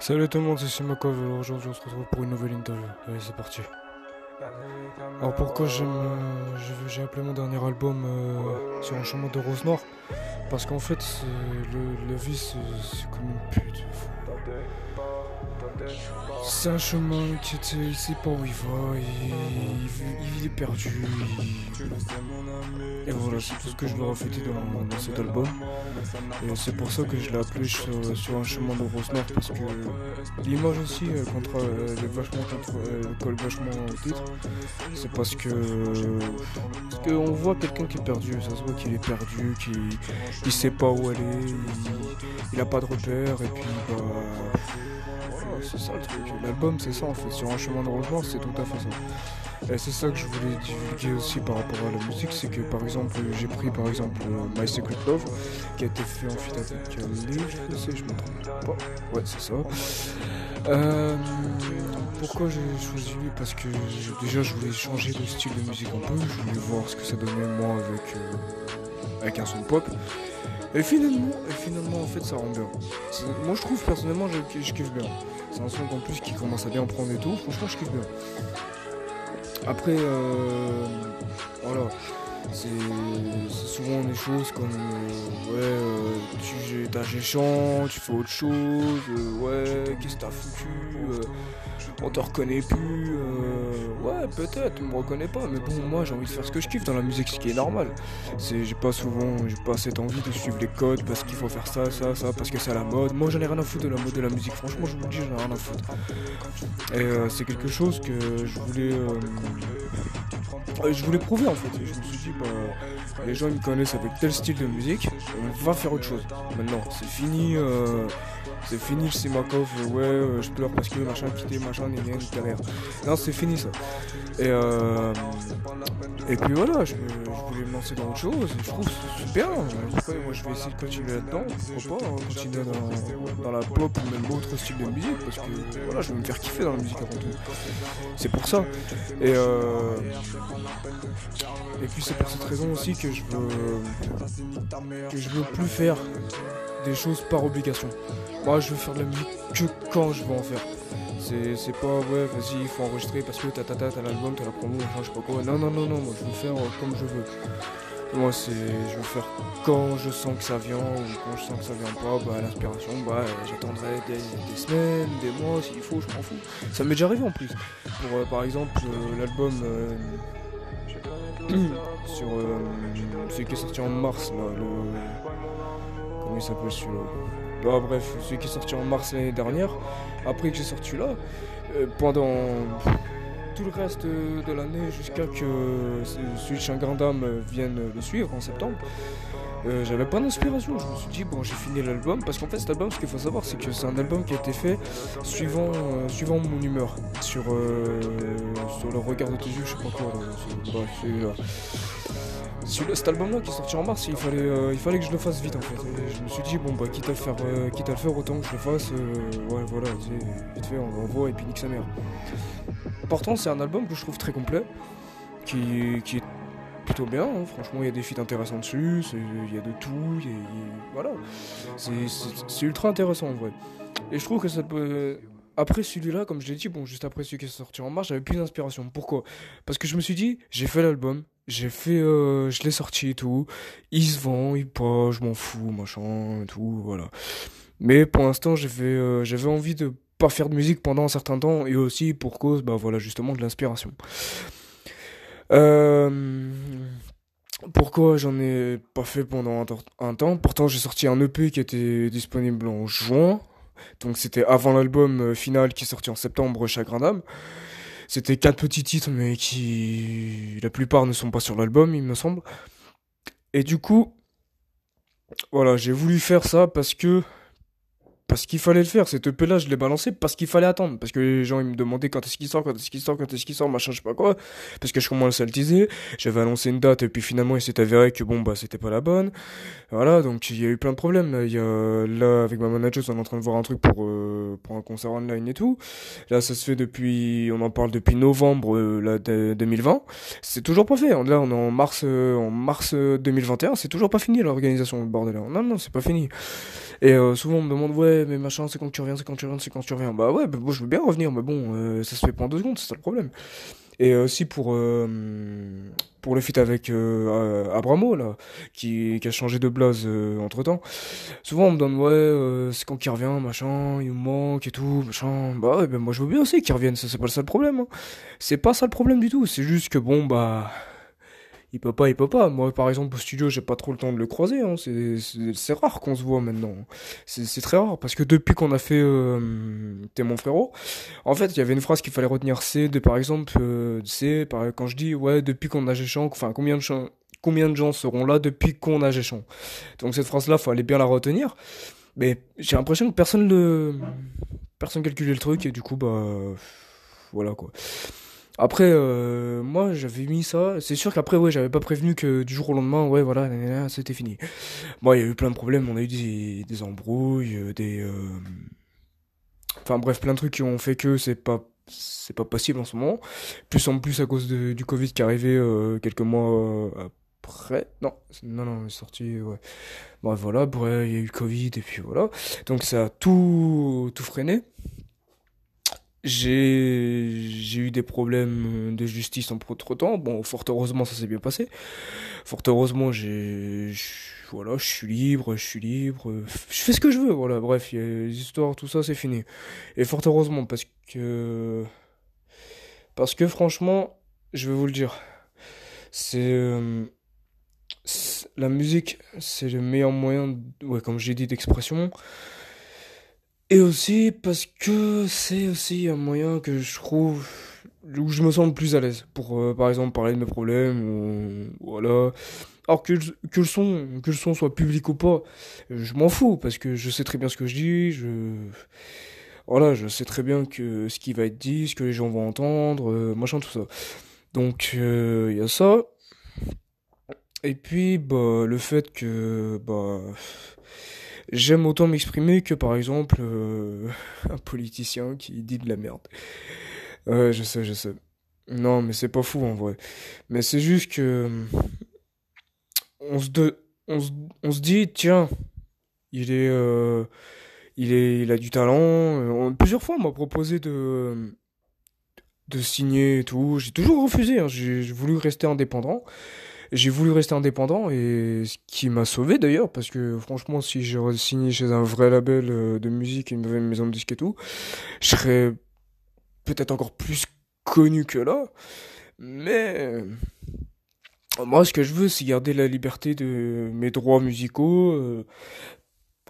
Salut tout le monde, c'est Simakov. Aujourd'hui, on se retrouve pour une nouvelle interview. Allez, c'est parti. Alors pourquoi euh, j'ai- appelé mon dernier album euh, sur un chemin de rose noire Parce qu'en fait, la vie c'est comme une pute. C'est un chemin qui il sait pas où il va, il, est perdu. Et voilà, c'est tout ce que je veux refléter dans, cet album. Et c'est pour ça que je l'ai appelé sur, un chemin de rose parce que l'image aussi euh, contre, euh, est vachement contre, euh, colle vachement au titre. C'est parce que parce qu'on voit quelqu'un qui est perdu, ça se voit qu'il est perdu, qu'il il sait pas où aller, il, il a pas de repère et puis bah voilà, c'est ça le truc. L'album c'est ça en fait, sur un chemin de noire c'est tout à fait ça. Et c'est ça que je voulais divulguer aussi par rapport à la musique, c'est que par exemple j'ai pris par exemple My Secret Love qui a été fait en feat avec euh, Lil, je sais, je me trompe pas. Ouais c'est ça. Euh, pourquoi j'ai choisi lui? Parce que déjà je voulais changer de style de musique un peu, je voulais voir ce que ça donnait moi avec, euh, avec un son pop. Et finalement, et finalement en fait ça rend bien. Moi je trouve personnellement je kiffe bien. C'est un son en plus qui commence à bien prendre et tout, franchement je kiffe bien. Après, euh, voilà, c'est souvent des choses comme euh, ouais, euh, tu t'as géchant, tu fais autre chose, ouais, qu'est-ce que t'as foutu, on te reconnaît plus, euh, ouais, peut-être, on me reconnaît pas, mais bon, moi j'ai envie de faire ce que je kiffe dans la musique, ce qui est normal. C'est, j'ai pas souvent, j'ai pas cette envie de suivre les codes parce qu'il faut faire ça, ça, ça, parce que c'est à la mode. Moi j'en ai rien à foutre de la mode de la musique, franchement, je vous le dis, j'en ai rien à foutre. Et euh, c'est quelque chose que je voulais. euh, euh, je voulais prouver en fait. Je me suis dit, bah, les gens ils me connaissent avec tel style de musique, on va faire autre chose. Maintenant, c'est fini. euh, c'est fini le Simakov, euh, ouais, euh, je pleure parce que machin quitté, machin, rien, ni galère. Non, c'est fini ça. Et, euh, et puis voilà, je, voulais me lancer dans autre chose, et je trouve c'est bien. Après, moi je vais essayer de continuer là-dedans, pourquoi pas, hein, continuer dans, dans la pop ou même autre style de musique, parce que voilà, je veux me faire kiffer dans la musique avant tout. C'est pour ça. Et, euh, et puis c'est pour cette raison aussi que je veux que je veux plus faire des choses par obligation. Moi je veux faire de la musique que quand je veux en faire. C'est, pas ouais vas-y il faut enregistrer parce que t'as t'as l'album, t'as la promo, je sais pas quoi. Non non non non moi je veux faire euh, comme je veux. Moi c'est je veux faire quand je sens que ça vient ou quand je sens que ça vient pas, bah l'inspiration, bah j'attendrai des, semaines, des mois s'il faut, je m'en fous. Ça m'est déjà arrivé en plus. Pour euh, par exemple euh, l'album euh, sur celui qui est sorti en mars là, le comment il s'appelle celui-là? Bah, bref, celui qui est sorti en mars l'année dernière, après que j'ai sorti là, euh, pendant tout le reste de, l'année jusqu'à que de Chagrin d'âme euh, vienne le suivre en septembre, euh, j'avais pas d'inspiration. Je me suis dit, bon, j'ai fini l'album. Parce qu'en fait, cet album, ce qu'il faut savoir, c'est que c'est un album qui a été fait suivant, euh, suivant mon humeur. Sur, euh, sur le regard de tes yeux, je sais pas quoi. là, c'est, euh, cet album-là qui est sorti en mars, il fallait, euh, il fallait que je le fasse vite en fait. Et je me suis dit, bon, bah, quitte à le faire, euh, quitte à le faire autant que je le fasse, euh, ouais, voilà, vite fait, on l'envoie et puis nique sa mère. Pourtant, c'est un album que je trouve très complet, qui, qui est plutôt bien, hein. franchement, il y a des feats intéressants dessus, il y a de tout, voilà. C'est ultra intéressant en vrai. Et je trouve que ça peut. Après celui-là, comme je l'ai dit, bon, juste après celui qui est sorti en mars, j'avais plus d'inspiration. Pourquoi? Parce que je me suis dit, j'ai fait l'album, j'ai fait, euh, je l'ai sorti et tout, il se vend, il pas, je m'en fous, machin, et tout, voilà. Mais pour l'instant, j'avais, euh, j'avais envie de pas faire de musique pendant un certain temps et aussi pour cause, bah voilà, justement de l'inspiration. Euh, pourquoi j'en ai pas fait pendant un, un temps? Pourtant, j'ai sorti un EP qui était disponible en juin. Donc, c'était avant l'album final qui est sorti en septembre, Chagrin d'âme. C'était quatre petits titres, mais qui. La plupart ne sont pas sur l'album, il me semble. Et du coup, voilà, j'ai voulu faire ça parce que. Parce qu'il fallait le faire, cet EP là je l'ai balancé parce qu'il fallait attendre. Parce que les gens ils me demandaient quand est-ce qu'il sort, quand est-ce qu'il sort, quand est-ce qu'il sort, machin, je sais pas quoi. Parce que je commençais à le teaser. J'avais annoncé une date et puis finalement il s'est avéré que bon bah c'était pas la bonne. Voilà, donc il y a eu plein de problèmes. Là, il y a, là avec ma manager, on est en train de voir un truc pour, euh, pour un concert online et tout. Là ça se fait depuis, on en parle depuis novembre euh, là, de- 2020. C'est toujours pas fait. Là on est en mars, euh, en mars euh, 2021, c'est toujours pas fini l'organisation, bordel. Non, non, c'est pas fini. Et euh, souvent on me demande ouais mais machin c'est quand tu reviens, c'est quand tu reviens, c'est quand tu reviens. Bah ouais, bah, moi je veux bien revenir, mais bon, euh, ça se fait pas en deux secondes, c'est ça le problème. Et aussi pour euh, pour le feat avec euh, Abramo là, qui, qui a changé de blaze entre temps. Souvent on me donne ouais c'est quand qu'il revient machin, il me manque et tout machin. Bah ouais, ben moi je veux bien aussi qu'il revienne, ça c'est pas ça le problème. Hein. C'est pas ça le problème du tout, c'est juste que bon bah il peut pas, il peut pas. Moi, par exemple, au studio, j'ai pas trop le temps de le croiser. Hein. C'est rare qu'on se voit maintenant. C'est très rare parce que depuis qu'on a fait euh, T'es mon frérot, en fait, il y avait une phrase qu'il fallait retenir. C'est de, par exemple, euh, c'est quand je dis ouais, depuis qu'on a Géchant, enfin combien de gens, combien de gens seront là depuis qu'on a Géchant. Donc cette phrase-là, fallait bien la retenir. Mais j'ai l'impression que personne le, personne calculait le truc et du coup bah voilà quoi. Après, euh, moi, j'avais mis ça. C'est sûr qu'après, ouais, j'avais pas prévenu que du jour au lendemain, ouais, voilà, c'était fini. Bon, il y a eu plein de problèmes. On a eu des, embrouilles, euh, des. Euh, enfin, bref, plein de trucs qui ont fait que c'est pas. C'est pas possible en ce moment. Plus en plus à cause du Covid qui est arrivé quelques mois après. Non, non, non, est sorti, ouais. Bon, voilà, bref, il y a eu Covid et puis voilà. Donc ça a tout, tout freiné. J'ai eu des problèmes de justice en trop temps. Bon, fort heureusement, ça s'est bien passé. Fort heureusement, j'ai voilà, je suis libre, je suis libre, je fais ce que je veux. Voilà, bref, y a les histoires, tout ça, c'est fini. Et fort heureusement parce que parce que franchement, je vais vous le dire, c'est euh, la musique, c'est le meilleur moyen, ouais, comme j'ai dit, d'expression. Et aussi parce que c'est aussi un moyen que je trouve où je me sens plus à l'aise pour euh, par exemple parler de mes problèmes ou voilà. Alors que, que le son que le son soit public ou pas, je m'en fous parce que je sais très bien ce que je dis, je voilà, je sais très bien que ce qui va être dit, ce que les gens vont entendre, euh, machin tout ça. Donc euh, il y a ça. Et puis bah le fait que bah j'aime autant m'exprimer que par exemple euh, un politicien qui dit de la merde. Ouais, je sais, je sais. Non, mais c'est pas fou en vrai. Mais c'est juste que on se, on se, on se dit tiens, il est euh, il est il a du talent. Euh, plusieurs fois on m'a proposé de de signer et tout. J'ai toujours refusé. Hein. J'ai voulu rester indépendant j'ai voulu rester indépendant et ce qui m'a sauvé d'ailleurs parce que franchement si j'aurais signé chez un vrai label euh, de musique et une vraie maison de disque et tout je serais peut-être encore plus connu que là mais euh, moi ce que je veux c'est garder la liberté de mes droits musicaux euh,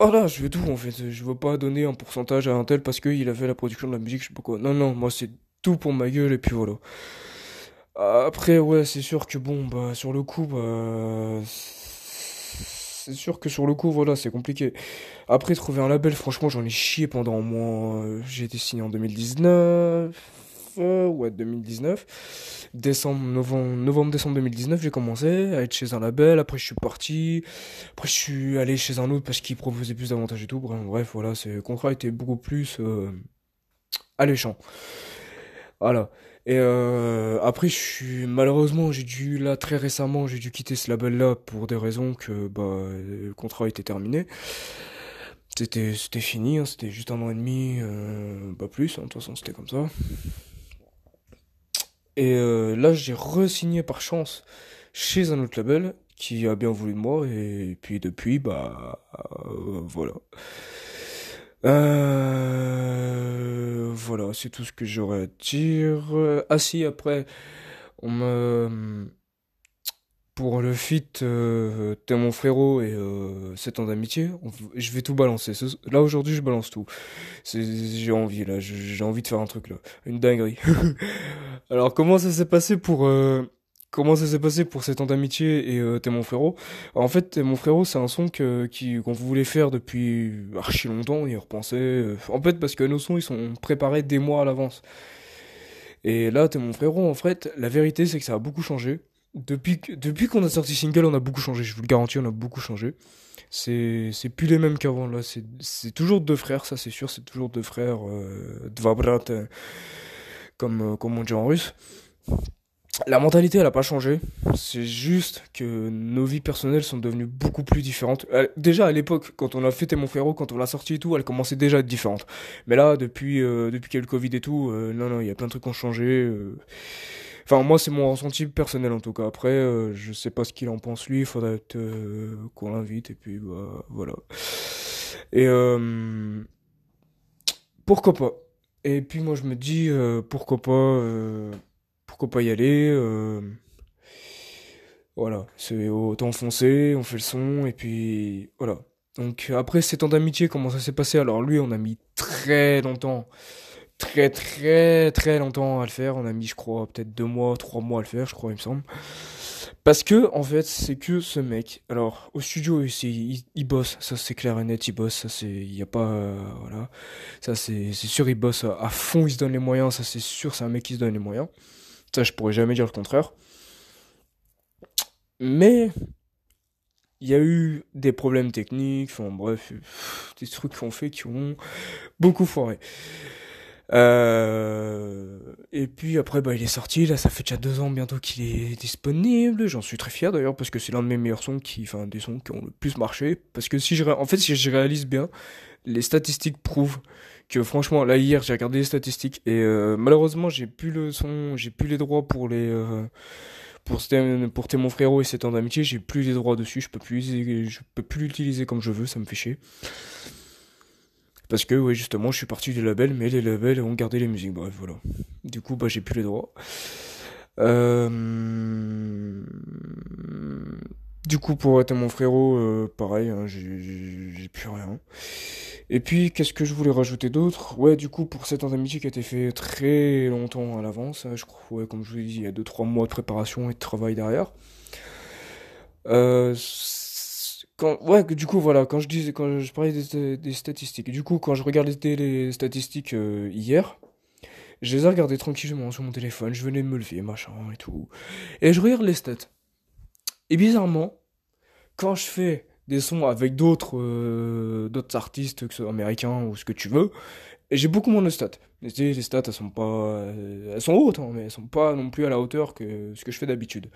voilà, je veux tout en fait. Je veux pas donner un pourcentage à un tel parce qu'il a fait la production de la musique, je sais pas quoi. Non, non, moi c'est tout pour ma gueule et puis voilà. Après, ouais, c'est sûr que bon, bah, sur le coup, bah, c'est sûr que sur le coup, voilà, c'est compliqué. Après, trouver un label, franchement, j'en ai chié pendant au moins, j'ai été signé en 2019, euh, ouais, 2019. Décembre, novembre, novembre, décembre 2019, j'ai commencé à être chez un label. Après, je suis parti. Après, je suis allé chez un autre parce qu'il proposait plus d'avantages et tout. Bref, voilà, le contrat était beaucoup plus euh, alléchant. Voilà. Et euh, après, je suis malheureusement, j'ai dû là très récemment, j'ai dû quitter ce label-là pour des raisons que bah le contrat était terminé. C'était c'était fini, hein, c'était juste un an et demi, euh, pas plus. Hein, de toute façon, c'était comme ça. Et euh, là, j'ai re-signé par chance chez un autre label qui a bien voulu de moi et puis depuis, bah voilà. Euh, voilà, c'est tout ce que j'aurais à dire. Ah si, après, on me... Pour le feat, euh, t'es mon frérot et euh, 7 ans d'amitié, je vais tout balancer. Là aujourd'hui je balance tout. J'ai envie là, j'ai envie de faire un truc là. Une dinguerie. Alors comment ça s'est passé pour... Euh, Comment ça s'est passé pour cet ans d'amitié et euh, T'es mon frérot En fait, T'es mon frérot, c'est un son que, qu'on voulait faire depuis archi longtemps, on y repensait. Euh, en fait, parce que nos sons, ils sont préparés des mois à l'avance. Et là, T'es mon frérot, en fait, la vérité, c'est que ça a beaucoup changé. Depuis, depuis qu'on a sorti single, on a beaucoup changé, je vous le garantis, on a beaucoup changé. C'est, c'est plus les mêmes qu'avant, là. C'est, c'est toujours deux frères, ça c'est sûr, c'est toujours deux frères, euh, euh, comme, comme on dit en russe. La mentalité, elle a pas changé. C'est juste que nos vies personnelles sont devenues beaucoup plus différentes. Euh, déjà à l'époque, quand on a fêté mon frérot, quand on l'a sorti et tout, elle commençait déjà à être différente. Mais là, depuis euh, depuis qu'il y a le Covid et tout, euh, non non, il y a plein de trucs qui ont changé. Enfin, moi, c'est mon ressenti personnel en tout cas. Après, je sais pas ce qu'il en pense lui. Il faudrait qu'on l'invite et puis bah, voilà. Et pourquoi pas? Et puis moi, je me dis pourquoi pas pas y aller euh, Voilà, c'est autant foncer, on fait le son, et puis voilà. Donc après ces temps d'amitié, comment ça s'est passé? Alors lui, on a mis très longtemps, très très très longtemps à le faire. On a mis, je crois, peut-être deux mois, trois mois à le faire, je crois, il me semble. Parce que, en fait, c'est que ce mec. Alors, au studio, il, il, bosse, ça c'est clair et net, il bosse, ça c'est. Il n'y a pas. Euh, voilà. Ça c'est sûr, il bosse à, à, fond, il se donne les moyens, ça c'est sûr, c'est un mec qui se donne les moyens. Ça, je pourrais jamais dire le contraire. Mais il y a eu des problèmes techniques, enfin bref, des trucs qu'on fait qui ont beaucoup foiré. Euh, et puis après, bah, il est sorti, là, ça fait déjà deux ans bientôt qu'il est disponible. J'en suis très fier d'ailleurs, parce que c'est l'un de mes meilleurs sons qui, enfin, des sons qui ont le plus marché. Parce que si je, en fait, si je réalise bien, les statistiques prouvent franchement, là hier, j'ai regardé les statistiques et euh, malheureusement, j'ai plus le son, j'ai plus les droits pour les euh, pour mon frérot et 7 ans d'amitié, j'ai plus les droits dessus, je peux plus je peux plus l'utiliser comme je veux, ça me fait chier. Parce que oui, justement, je suis parti du label, mais les labels ont gardé les musiques. Bref, voilà. Du coup, bah j'ai plus les droits. Euh... Du coup, pour être mon frérot, euh, pareil, hein, j'ai plus rien. Et puis, qu'est-ce que je voulais rajouter d'autre? Ouais, du coup, pour cette ans d'amitié qui a été fait très longtemps à l'avance, hein, je crois, comme je vous l'ai dit, il y a 2-3 mois de préparation et de travail derrière. Euh, ouais, du coup, voilà, quand je quand je parlais des, statistiques, du coup, quand je regardais les statistiques euh, hier, je les ai regardées tranquillement sur mon téléphone, je venais me lever, machin et tout. Et je regarde les stats. Et bizarrement, quand je fais des sons avec d'autres euh, d'autres artistes, que ce soit américains ou ce que tu veux, j'ai beaucoup moins de stats. Les, stats, elles sont pas, euh, elles sont hautes, hein, mais elles sont pas non plus à la hauteur que ce que je fais d'habitude.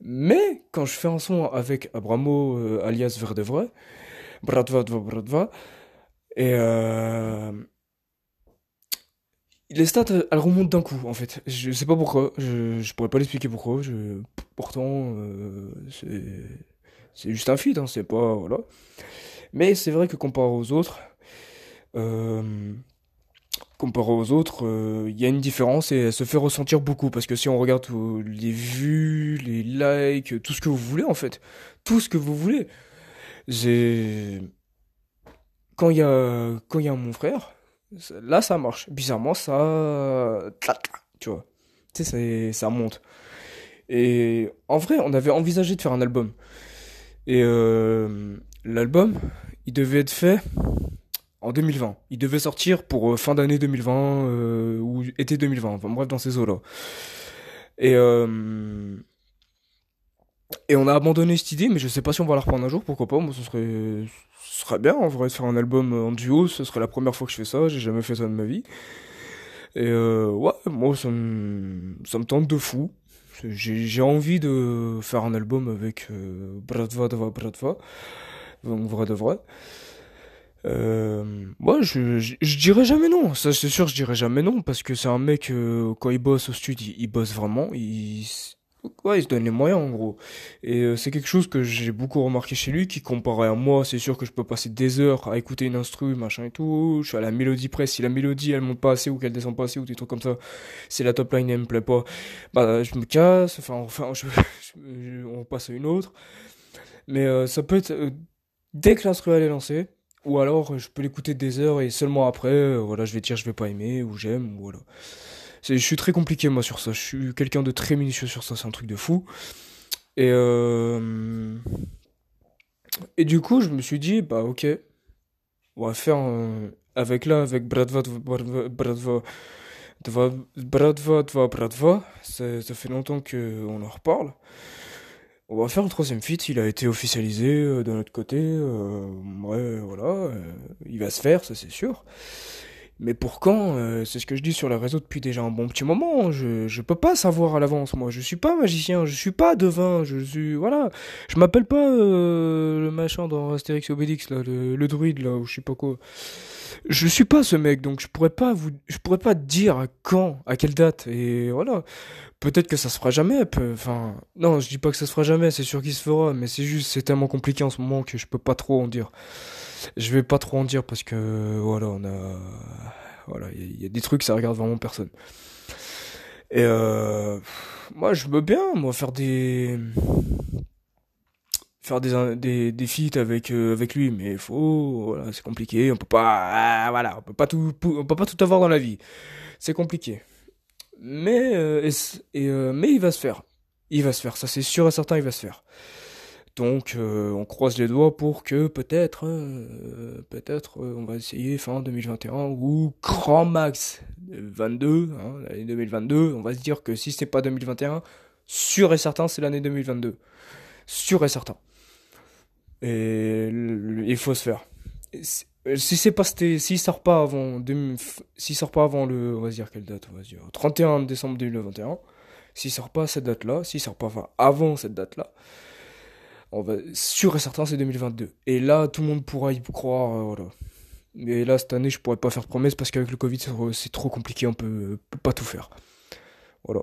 Mais quand je fais un son avec Abramo euh, alias Verdevre, Bradva, Bradva, et les stats, elles remontent d'un coup, en fait. Je sais pas pourquoi. Je, je pourrais pas l'expliquer pourquoi. Je, pourtant, c'est juste un feat, hein, c'est pas. Voilà. Mais c'est vrai que comparé aux autres, euh, comparé aux autres, euh, il y a une différence et elle se fait ressentir beaucoup. Parce que si on regarde les vues, les likes, tout ce que vous voulez, en fait, tout ce que vous voulez. Quand il y a, y a mon frère, Là, ça marche. Bizarrement, ça. Tu vois. Tu sais, ça monte. Et en vrai, on avait envisagé de faire un album. Et euh, l'album, il devait être fait en 2020. Il devait sortir pour euh, fin d'année 2020 euh, ou été 2020. Enfin bref, dans ces eaux-là. Et, on a abandonné cette idée, mais je sais pas si on va la reprendre un jour. Pourquoi pas Moi, ce serait, ce serait bien en vrai de faire un album en duo, ce serait la première fois que je fais ça, j'ai jamais fait ça de ma vie. Et euh, ouais, moi ça me, ça me tente de fou. J'ai envie de faire un album avec euh, Bradva Dava Bradva, donc vrai de vrai. Euh, moi, je, je, dirais jamais non. Ça, c'est sûr, je dirais jamais non parce que c'est un mec euh, quand il bosse au studio, il, bosse vraiment. Ouais, il se donne les moyens en gros. Et euh, c'est quelque chose que j'ai beaucoup remarqué chez lui, qui comparé à moi, c'est sûr que je peux passer des heures à écouter une instru, machin et tout. Je suis à la mélodie près, si la mélodie elle monte pas assez ou qu'elle descend pas assez ou des trucs comme ça, si la top line elle me plaît pas, bah je me casse, enfin, enfin on passe à une autre. Mais euh, ça peut être euh, dès que l'instru elle est lancée, ou alors je peux l'écouter des heures et seulement après, voilà, je vais dire je vais pas aimer ou j'aime, ou voilà je suis très compliqué moi sur ça. Je suis quelqu'un de très minutieux sur ça. C'est un truc de fou. Et euh, et du coup, je me suis dit bah ok, on va faire avec là avec Bradva Bradva Bradva Bradva Ça fait longtemps que on en reparle. On va faire un troisième feat, il a été officialisé euh, de notre côté, euh, ouais, voilà, il va se faire, ça c'est sûr. Mais pour quand euh, C'est ce que je dis sur les réseaux depuis déjà un bon petit moment. Je je peux pas savoir à l'avance. Moi, je suis pas magicien. Je suis pas devin. Je suis voilà. Je m'appelle pas euh, le machin dans Astérix et Obélix là, le, druide là ou je sais pas quoi. Je suis pas ce mec, donc je pourrais pas vous, je pourrais pas dire à quand, à quelle date. Et voilà. Peut-être que ça se fera jamais. Enfin, non, je dis pas que ça se fera jamais. C'est sûr qu'il se fera, mais c'est juste, c'est tellement compliqué en ce moment que je peux pas trop en dire. Je vais pas trop en dire parce que voilà, on a voilà, il y, a des trucs ça regarde vraiment personne. Et euh, moi je veux bien moi faire des faire des des des feats avec euh, avec lui mais faut voilà, c'est compliqué, on peut pas ah, voilà, on peut pas tout on peut pas tout avoir dans la vie. C'est compliqué. Mais euh, mais il va se faire. Il va se faire, ça c'est sûr et certain, il va se faire. Donc, euh, on croise les doigts pour que peut-être, euh, peut-être, euh, on va essayer fin 2021 ou grand max 22, hein, l'année 2022. On va se dire que si c'est pas 2021, sûr et certain, c'est l'année 2022. Sûr et certain. Et il faut se faire. Si si c'est pas, s'il sort pas avant, 2000 s'il sort pas avant le, on va dire quelle date, on va dire 31 décembre 2021. S'il sort pas à cette date-là, s'il sort pas avant cette date-là, on va, sûr et certain, c'est 2022. Et là, tout le monde pourra y croire, euh, voilà. Mais là, cette année, je pourrais pas faire de promesses parce qu'avec le Covid, c'est trop compliqué, on peut pas tout faire. Voilà.